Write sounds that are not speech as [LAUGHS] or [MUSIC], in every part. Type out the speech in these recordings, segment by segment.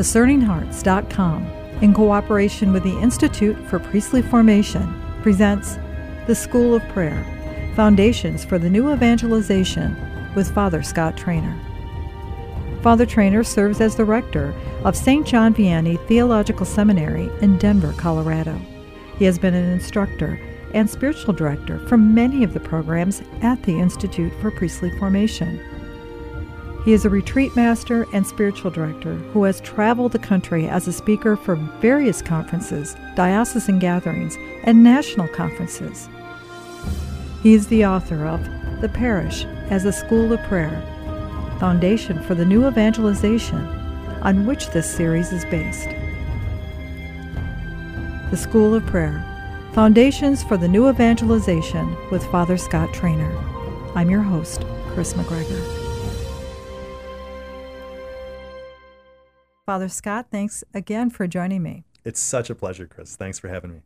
DiscerningHearts.com, in cooperation with the Institute for Priestly Formation, presents The School of Prayer Foundations for the New Evangelization with Father Scott Traynor. Father Traynor serves as the rector of St. John Vianney Theological Seminary in Denver, Colorado. He has been an instructor and spiritual director for many of the programs at the Institute for Priestly Formation. He is a retreat master and spiritual director who has traveled the country as a speaker for various conferences, diocesan gatherings, and national conferences. He is the author of The Parish as a School of Prayer, Foundation for the New Evangelization, on which this series is based. The School of Prayer Foundations for the New Evangelization with Father Scott Traynor. I'm your host, Kris McGregor. Father Scott, thanks again for joining me. It's such a pleasure, Kris. Thanks for having me.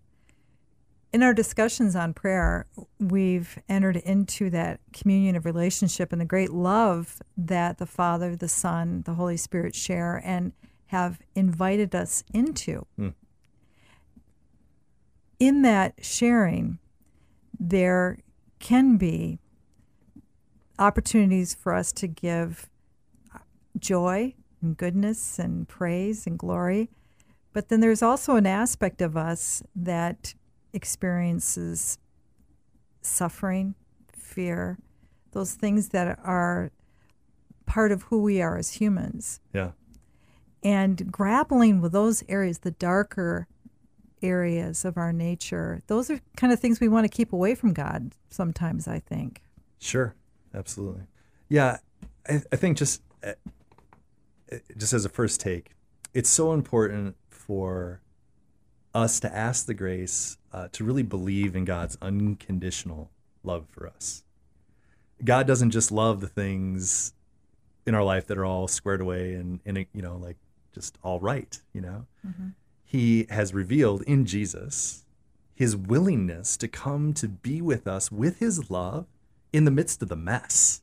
In our discussions on prayer, we've entered into that communion of relationship and the great love that the Father, the Son, the Holy Spirit share and have invited us into. Hmm. In that sharing, there can be opportunities for us to give joy and goodness and praise and glory. But then there's also an aspect of us that experiences suffering, fear, those things that are part of who we are as humans. Yeah. And grappling with those areas, the darker areas of our nature, those are kind of things we want to keep away from God sometimes, I think. Sure. Absolutely. Yeah. I, I think just eh, just as a first take, it's so important for us to ask the grace uh, to really believe in God's unconditional love for us. God doesn't just love the things in our life that are all squared away and, and you know, like just all right, you know? Mm-hmm. He has revealed in Jesus his willingness to come to be with us with his love in the midst of the mess.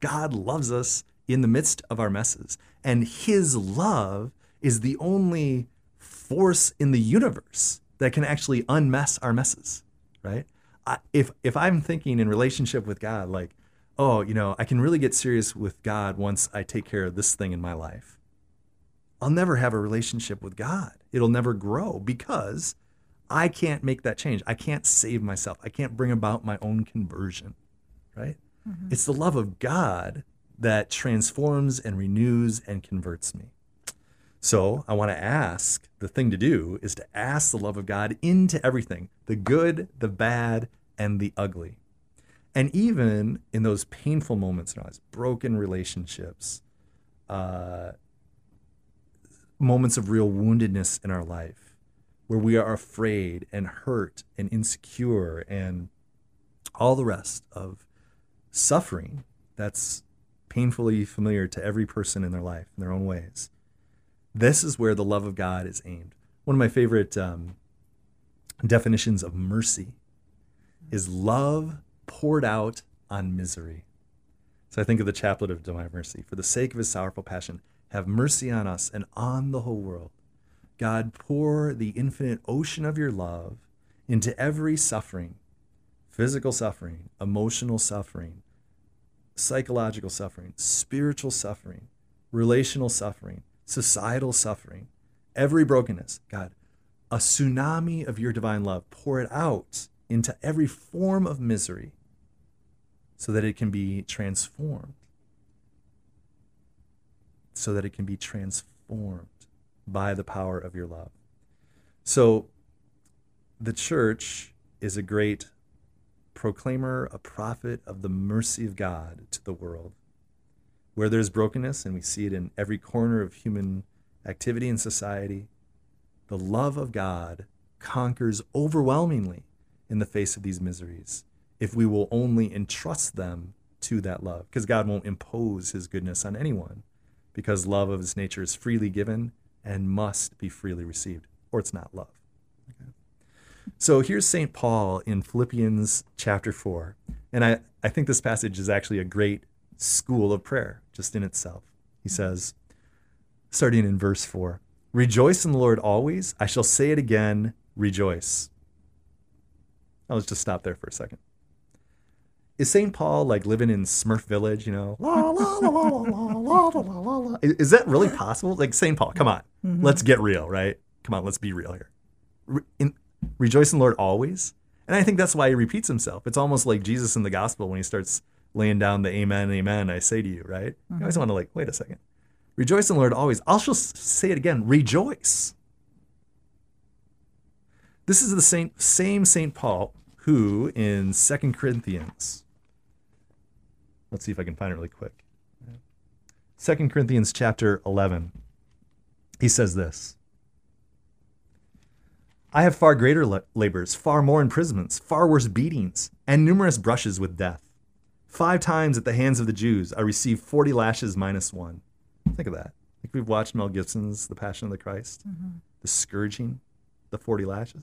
God loves us in the midst of our messes. And his love is the only force in the universe that can actually unmess our messes, right? I, if if I'm thinking in relationship with God, like, oh, you know, I can really get serious with God once I take care of this thing in my life. I'll never have a relationship with God. It'll never grow because I can't make that change. I can't save myself. I can't bring about my own conversion, right? Mm-hmm. It's the love of God that transforms and renews and converts me. So I want to ask the thing to do is to ask the love of God into everything the good, the bad, and the ugly. And even in those painful moments in our lives, broken relationships, uh, moments of real woundedness in our life, where we are afraid and hurt and insecure and all the rest of suffering that's painfully familiar to every person in their life in their own ways. This is where the love of God is aimed. One of my favorite um, definitions of mercy is love poured out on misery. So I think of the chaplet of divine mercy. For the sake of his sorrowful passion, have mercy on us and on the whole world. God, pour the infinite ocean of your love into every suffering physical suffering, emotional suffering, psychological suffering, spiritual suffering, relational suffering, societal suffering, every brokenness. God, a tsunami of your divine love, pour it out into every form of misery so that it can be transformed. So that it can be transformed by the power of your love. So the church is a great proclaimer, a prophet of the mercy of God to the world. Where there's brokenness, and we see it in every corner of human activity and society, the love of God conquers overwhelmingly in the face of these miseries if we will only entrust them to that love. Because God won't impose his goodness on anyone, because love of his nature is freely given and must be freely received, or it's not love. So here's St. Paul in Philippians chapter 4. And I, I think this passage is actually a great school of prayer just in itself. He says, starting in verse 4 Rejoice in the Lord always. I shall say it again, rejoice. Now let's just stop there for a second. Is St. Paul like living in Smurf Village, you know? [LAUGHS] La, la, la, la, la, la, la, la, la. Is is that really possible? Like St. Paul, come on. Mm-hmm. Let's get real, right? Come on, let's be real here. In, rejoice in the Lord always. And I think that's why he repeats himself. It's almost like Jesus in the gospel when he starts laying down the amen, amen, I say to you, right? You always mm-hmm. want to like, wait a second. Rejoice in the Lord always. I'll just say it again. Rejoice. This is the same, same St. Paul who in Second Corinthians, let's see if I can find it really quick. Second Corinthians chapter 11, he says this. I have far greater la- labors, far more imprisonments, far worse beatings, and numerous brushes with death. Five times at the hands of the Jews, I received 40 lashes minus one. Think of that. Like we've watched Mel Gibson's The Passion of the Christ, mm-hmm. the scourging, the 40 lashes.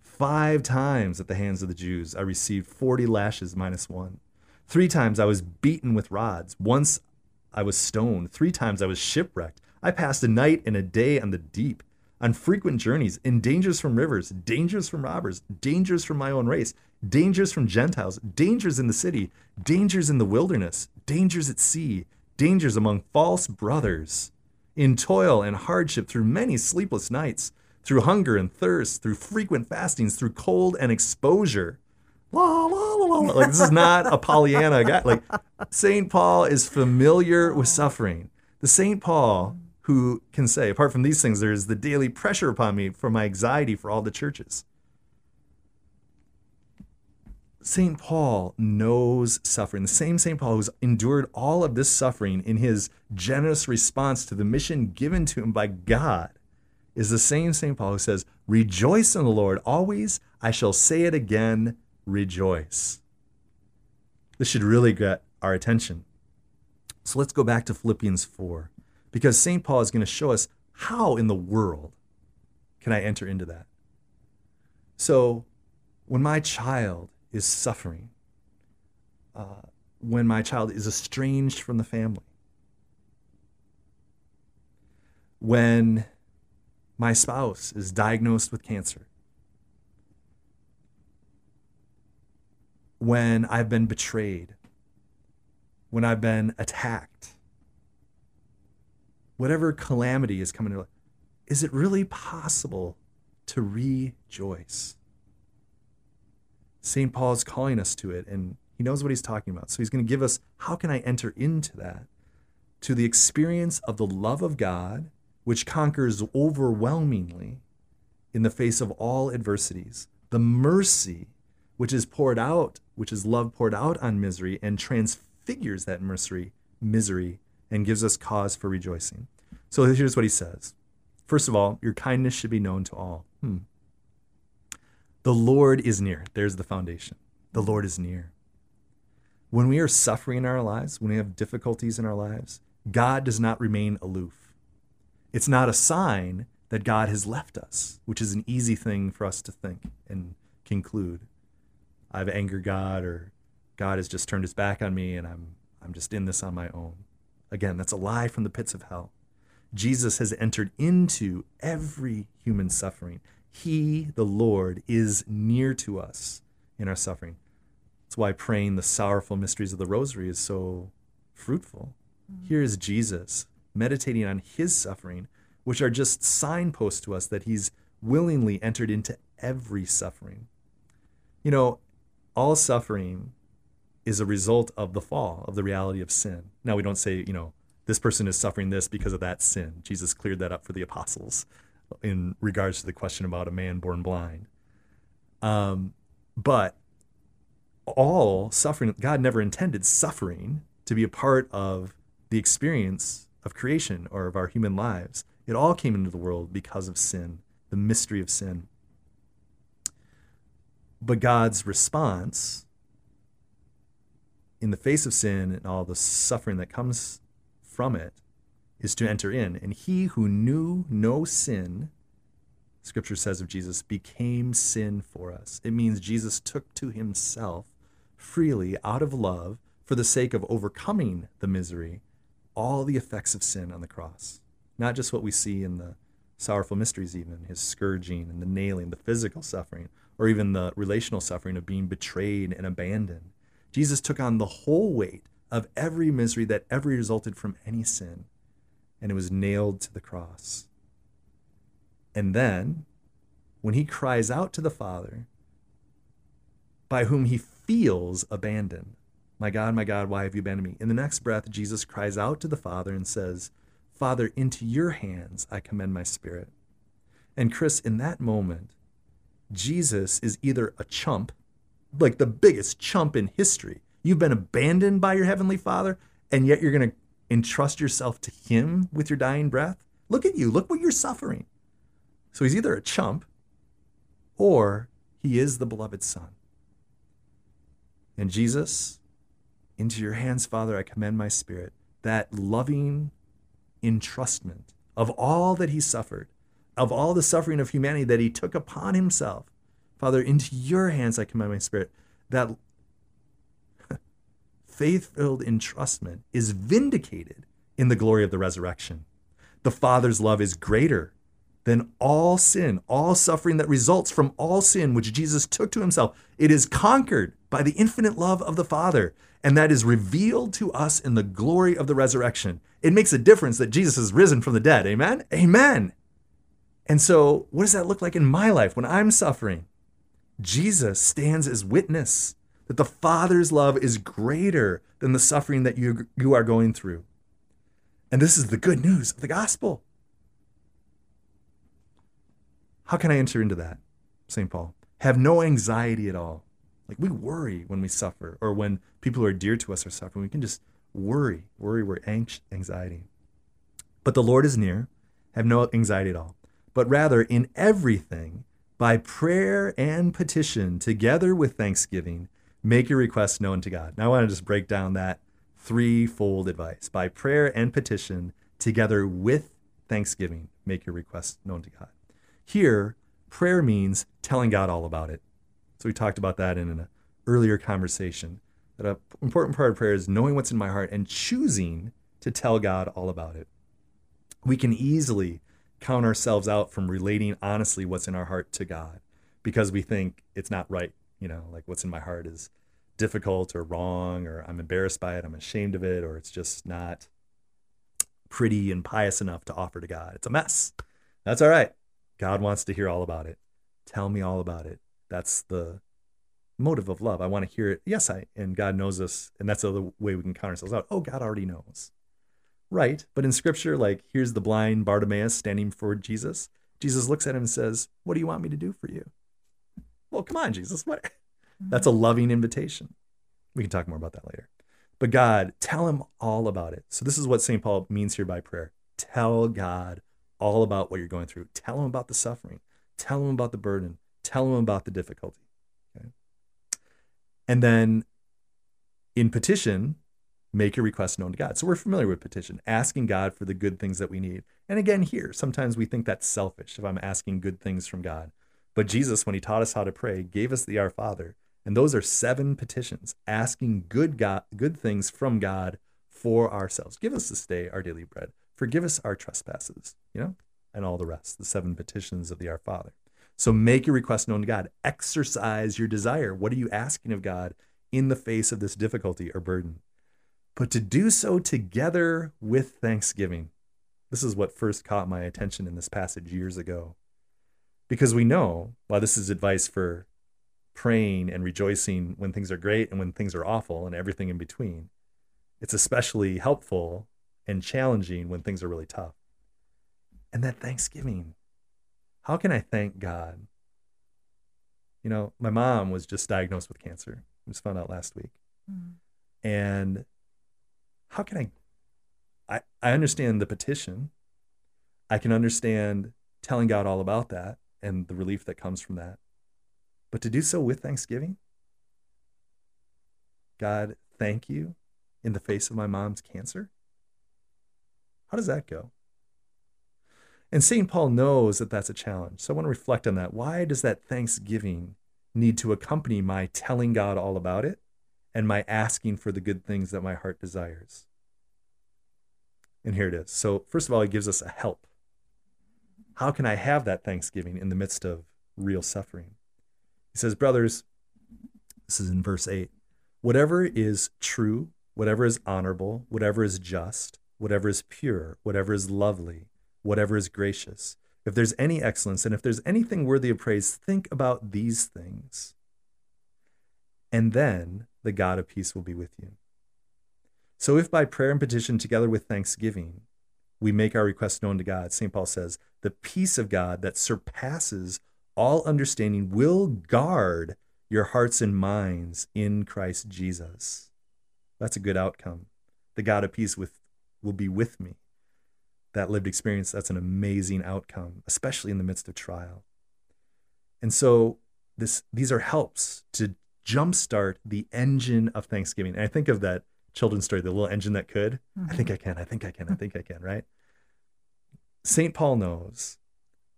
Five times at the hands of the Jews, I received 40 lashes minus one. Three times I was beaten with rods. Once I was stoned. Three times I was shipwrecked. I passed a night and a day on the deep, on frequent journeys, in dangers from rivers, dangers from robbers, dangers from my own race, dangers from Gentiles, dangers in the city, dangers in the wilderness, dangers at sea, dangers among false brothers, in toil and hardship through many sleepless nights, through hunger and thirst, through frequent fastings, through cold and exposure. La, la, la, la. Like this is not a Pollyanna guy. Like Saint Paul is familiar with suffering. The Saint Paul who can say, apart from these things, there is the daily pressure upon me for my anxiety for all the churches. St. Paul knows suffering. The same St. Paul who's endured all of this suffering in his generous response to the mission given to him by God is the same St. Paul who says, Rejoice in the Lord always. I shall say it again, rejoice. This should really get our attention. So let's go back to Philippians 4, because St. Paul is going to show us how in the world can I enter into that. So when my child is suffering, uh, when my child is estranged from the family, when my spouse is diagnosed with cancer, when I've been betrayed, when I've been attacked, whatever calamity is coming, to is it really possible to rejoice? St. Paul is calling us to it, and he knows what he's talking about. So he's going to give us how can I enter into that? To the experience of the love of God, which conquers overwhelmingly in the face of all adversities, the mercy which is poured out, which is love poured out on misery and transfigures that misery, misery and gives us cause for rejoicing. So here's what he says. First of all, your kindness should be known to all. Hmm. The Lord is near. There's the foundation. The Lord is near. When we are suffering in our lives, when we have difficulties in our lives, God does not remain aloof. It's not a sign that God has left us, which is an easy thing for us to think and conclude. I've angered God or God has just turned his back on me and I'm I'm just in this on my own. Again, that's a lie from the pits of hell. Jesus has entered into every human suffering. He, the Lord, is near to us in our suffering. That's why praying the sorrowful mysteries of the rosary is so fruitful. Mm-hmm. Here is Jesus meditating on his suffering, which are just signposts to us that he's willingly entered into every suffering. You know, all suffering is a result of the fall, of the reality of sin. Now, we don't say, you know, this person is suffering this because of that sin. Jesus cleared that up for the apostles in regards to the question about a man born blind. Um, but all suffering, God never intended suffering to be a part of the experience of creation or of our human lives. It all came into the world because of sin, the mystery of sin. But God's response in the face of sin and all the suffering that comes from it is to enter in. And he who knew no sin, scripture says of Jesus, became sin for us. It means Jesus took to himself freely out of love for the sake of overcoming the misery all the effects of sin on the cross not just what we see in the sorrowful mysteries, even his scourging and the nailing, the physical suffering, or even the relational suffering of being betrayed and abandoned. Jesus took on the whole weight of every misery that ever resulted from any sin, and it was nailed to the cross. And then, when he cries out to the Father, by whom he feels abandoned, My God, my God, why have you abandoned me? In the next breath, Jesus cries out to the Father and says, Father, into your hands I commend my spirit. And Kris, in that moment, Jesus is either a chump, like the biggest chump in history. You've been abandoned by your heavenly Father, and yet you're going to entrust yourself to Him with your dying breath. Look at you. Look what you're suffering. So he's either a chump or he is the beloved Son. And Jesus, into your hands, Father, I commend my spirit. That loving entrustment of all that he suffered, of all the suffering of humanity that he took upon himself. Father, into your hands I commend my spirit. That faith filled entrustment is vindicated in the glory of the resurrection. The Father's love is greater than all sin, all suffering that results from all sin which Jesus took to himself. It is conquered by the infinite love of the Father, and that is revealed to us in the glory of the resurrection. It makes a difference that Jesus is risen from the dead. Amen? Amen. And so, what does that look like in my life when I'm suffering? Jesus stands as witness that the Father's love is greater than the suffering that you, you are going through. And this is the good news of the gospel. How can I enter into that? St. Paul. Have no anxiety at all. Like we worry when we suffer or when people who are dear to us are suffering. We can just worry, worry, anxious, anxiety. But the Lord is near. Have no anxiety at all. But rather, in everything, by prayer and petition, together with thanksgiving, make your requests known to God. Now, I want to just break down that threefold advice. By prayer and petition, together with thanksgiving, make your requests known to God. Here, prayer means telling God all about it. So we talked about that in an earlier conversation. That an important part of prayer is knowing what's in my heart and choosing to tell God all about it. We can easily count ourselves out from relating honestly what's in our heart to God because we think it's not right. You know, like what's in my heart is difficult or wrong, or I'm embarrassed by it, I'm ashamed of it, or it's just not pretty and pious enough to offer to God. It's a mess. That's all right. God wants to hear all about it. Tell me all about it. That's the motive of love. I want to hear it. Yes, I and God knows us, and that's the other way we can count ourselves out. Oh, God already knows. Right. But in scripture, like here's the blind Bartimaeus standing before Jesus. Jesus looks at him and says, What do you want me to do for you? Well, come on, Jesus. What [LAUGHS] that's a mm. loving invitation. We can talk more about that later. But God, tell him all about it. So this is what St. Paul means here by prayer. Tell God all about what you're going through. Tell him about the suffering. Tell him about the burden. Tell him about the difficulty. Okay? And then in petition, make your request known to God. So we're familiar with petition, asking God for the good things that we need. And again, here, sometimes we think that's selfish if I'm asking good things from God. But Jesus, when he taught us how to pray, gave us the Our Father. And those are seven petitions, asking good God, good things from God for ourselves. Give us this day our daily bread. Forgive us our trespasses, you know, and all the rest, the seven petitions of the Our Father. So make your request known to God. Exercise your desire. What are you asking of God in the face of this difficulty or burden? But to do so together with thanksgiving. This is what first caught my attention in this passage years ago. Because we know, while this is advice for praying and rejoicing when things are great and when things are awful and everything in between, it's especially helpful and challenging when things are really tough. And that Thanksgiving, how can I thank God? You know, my mom was just diagnosed with cancer. We just found out last week. Mm. And how can I I I understand the petition. I can understand telling God all about that and the relief that comes from that. But to do so with thanksgiving, God, thank you in the face of my mom's cancer. How does that go? And St. Paul knows that that's a challenge. So I want to reflect on that. Why does that thanksgiving need to accompany my telling God all about it and my asking for the good things that my heart desires? And here it is. So, first of all, it gives us a help. How can I have that thanksgiving in the midst of real suffering? He says, Brothers, this is in verse 8 whatever is true, whatever is honorable, whatever is just, whatever is pure, whatever is lovely, whatever is gracious, if there's any excellence and if there's anything worthy of praise, think about these things. And then the God of peace will be with you. So if by prayer and petition, together with thanksgiving, we make our requests known to God, St. Paul says, the peace of God that surpasses all understanding will guard your hearts and minds in Christ Jesus. That's a good outcome. The God of peace with, will be with me. That lived experience, that's an amazing outcome, especially in the midst of trial. And so this these are helps to jumpstart the engine of Thanksgiving. And I think of that children's story, the little engine that could. Mm-hmm. I think I can, I think I can, I think I can, right? St. Paul knows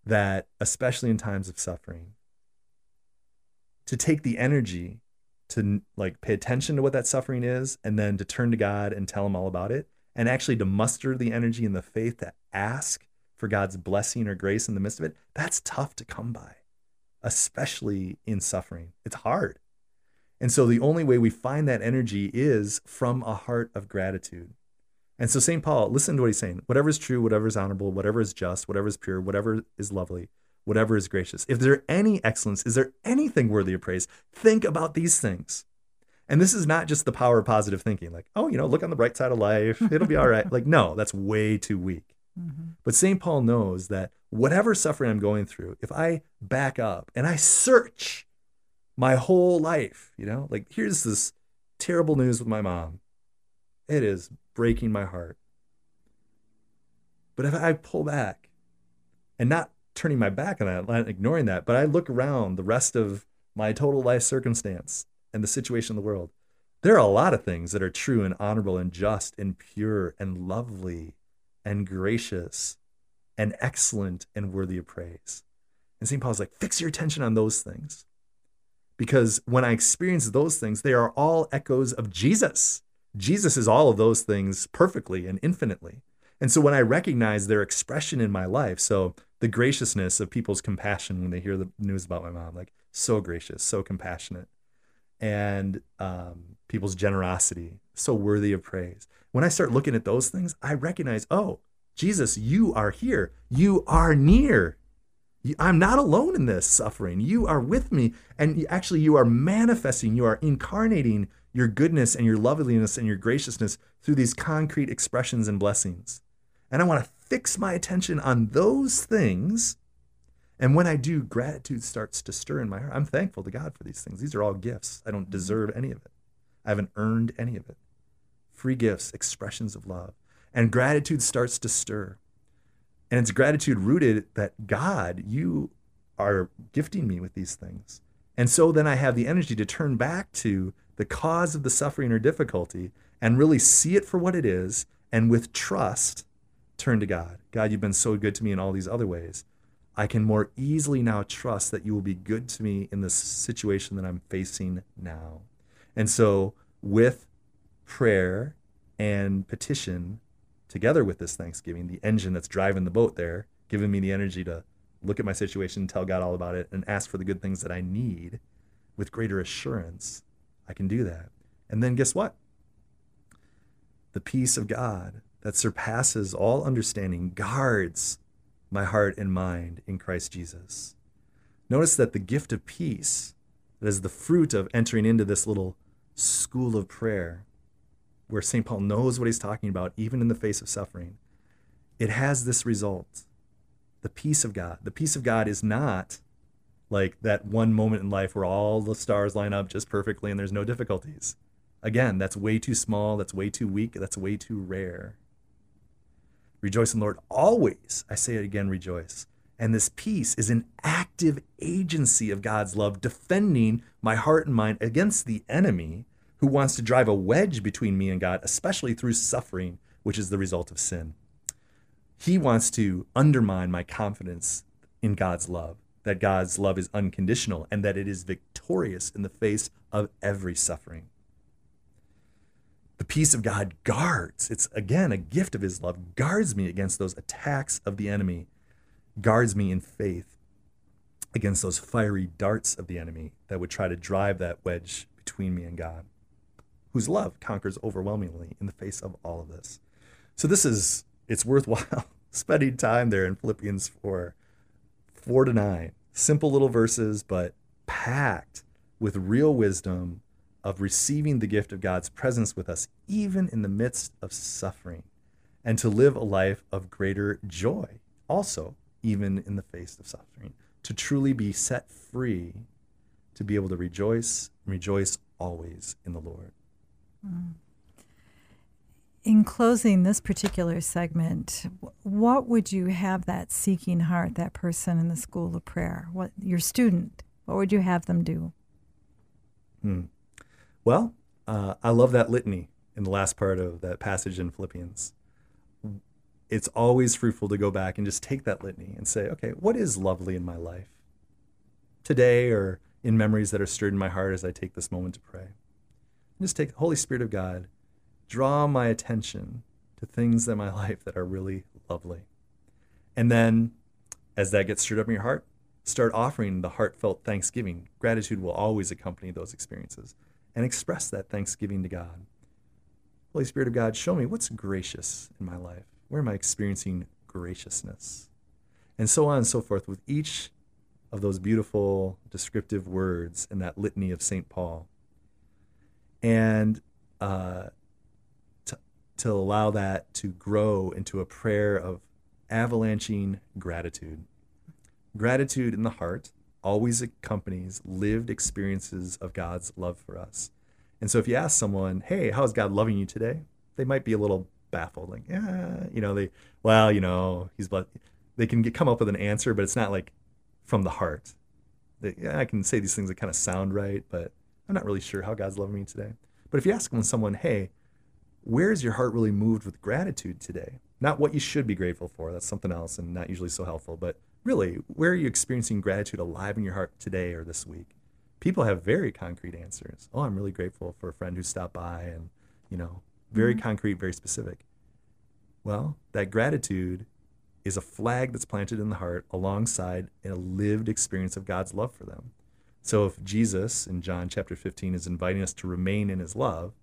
that, especially in times of suffering, to take the energy to like pay attention to what that suffering is and then to turn to God and tell him all about it and actually to muster the energy and the faith to ask for God's blessing or grace in the midst of it, that's tough to come by, especially in suffering. It's hard. And so the only way we find that energy is from a heart of gratitude. And so St. Paul, listen to what he's saying. Whatever is true, whatever is honorable, whatever is just, whatever is pure, whatever is lovely, whatever is gracious. If there any excellence, is there anything worthy of praise? Think about these things. And this is not just the power of positive thinking, like, oh, you know, look on the bright side of life, it'll be all right. [LAUGHS] like, no, that's way too weak. Mm-hmm. But St. Paul knows that whatever suffering I'm going through, if I back up and I search my whole life, you know, like here's this terrible news with my mom. It is breaking my heart. But if I pull back and not turning my back on that, ignoring that, but I look around the rest of my total life circumstance and the situation in the world, there are a lot of things that are true and honorable and just and pure and lovely and gracious and excellent and worthy of praise. And St. Paul's like, fix your attention on those things. Because when I experience those things, they are all echoes of Jesus. Jesus is all of those things perfectly and infinitely. And so when I recognize their expression in my life, so the graciousness of people's compassion when they hear the news about my mom, like so gracious, so compassionate, and um, people's generosity, so worthy of praise. When I start looking at those things, I recognize, oh, Jesus, you are here. You are near. I'm not alone in this suffering. You are with me. And actually, you are manifesting, you are incarnating your goodness and your loveliness and your graciousness through these concrete expressions and blessings. And I want to fix my attention on those things. And when I do, gratitude starts to stir in my heart. I'm thankful to God for these things. These are all gifts. I don't mm-hmm. deserve any of it, I haven't earned any of it. Free gifts, expressions of love. And gratitude starts to stir. And it's gratitude rooted that God, you are gifting me with these things. And so then I have the energy to turn back to the cause of the suffering or difficulty and really see it for what it is and with trust turn to God. God, you've been so good to me in all these other ways. I can more easily now trust that you will be good to me in this situation that I'm facing now. And so, with prayer and petition, together with this thanksgiving, the engine that's driving the boat there, giving me the energy to look at my situation, tell God all about it, and ask for the good things that I need with greater assurance, I can do that. And then guess what? The peace of God that surpasses all understanding guards my heart and mind in Christ Jesus. Notice that the gift of peace, that is the fruit of entering into this little school of prayer, where St. Paul knows what he's talking about, even in the face of suffering, it has this result the peace of God. The peace of God is not like that one moment in life where all the stars line up just perfectly and there's no difficulties. Again, that's way too small, that's way too weak, that's way too rare. Rejoice in the Lord always. I say it again, rejoice. And this peace is an active agency of God's love defending my heart and mind against the enemy who wants to drive a wedge between me and God, especially through suffering, which is the result of sin. He wants to undermine my confidence in God's love, that God's love is unconditional and that it is victorious in the face of every suffering. The peace of God guards, it's again a gift of his love, guards me against those attacks of the enemy. guards me in faith against those fiery darts of the enemy that would try to drive that wedge between me and God, whose love conquers overwhelmingly in the face of all of this. So this is it's worthwhile [LAUGHS] spending time there in Philippians 4, 4 to 9. Simple little verses, but packed with real wisdom of receiving the gift of God's presence with us, even in the midst of suffering, and to live a life of greater joy, also, even in the face of suffering, to truly be set free, to be able to rejoice, and rejoice always in the Lord. Mm. In closing this particular segment, what would you have that seeking heart, that person in the school of prayer, what your student, what would you have them do? Hmm. Well, uh, I love that litany in the last part of that passage in Philippians. It's always fruitful to go back and just take that litany and say, okay, what is lovely in my life today or in memories that are stirred in my heart as I take this moment to pray? Just take the Holy Spirit of God draw my attention to things in my [LAUGHS] life that are really lovely. And then, as that gets stirred up in your heart, start offering the heartfelt thanksgiving. Gratitude will always accompany those experiences. And express that thanksgiving to God. Holy Spirit of God, show me what's gracious in my life. Where am I experiencing graciousness? And so on and so forth with each of those beautiful descriptive words in that litany of St. Paul. And uh, to allow that to grow into a prayer of avalanching gratitude. Gratitude in the heart always accompanies lived experiences of God's love for us. And so if you ask someone, hey, how's God loving you today? They might be a little baffled, like, yeah, you know, they, well, you know, he's, they can get, come up with an answer, but it's not like from the heart. They, yeah, I can say these things that kind of sound right, but I'm not really sure how God's loving me today. But if you ask someone, hey, where's your heart really moved with gratitude today? Not what you should be grateful for, that's something else and not usually so helpful, but really, where are you experiencing gratitude alive in your heart today or this week? People have very concrete answers. Oh, I'm really grateful for a friend who stopped by and, you know, very mm-hmm. concrete, very specific. Well, that gratitude is a flag that's planted in the heart alongside a lived experience of God's love for them. So if Jesus in John chapter 15 is inviting us to remain in his love,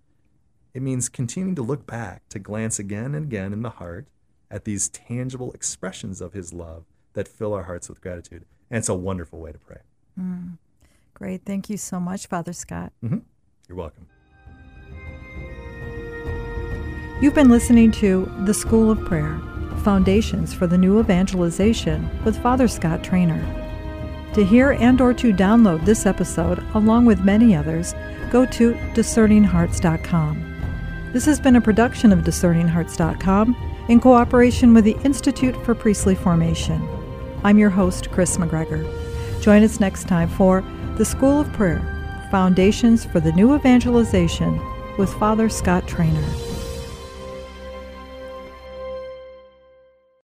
it means continuing to look back, to glance again and again in the heart at these tangible expressions of His love that fill our hearts with gratitude. And it's a wonderful way to pray. Mm. Great. Thank you so much, Father Scott. Mm-hmm. You're welcome. You've been listening to The School of Prayer Foundations for the New Evangelization with Father Scott Traynor. To hear and or to download this episode along with many others, go to discerninghearts.com. This has been a production of DiscerningHearts.com in cooperation with the Institute for Priestly Formation. I'm your host, Kris McGregor. Join us next time for The School of Prayer Foundations for the New Evangelization with Father Scott Traynor.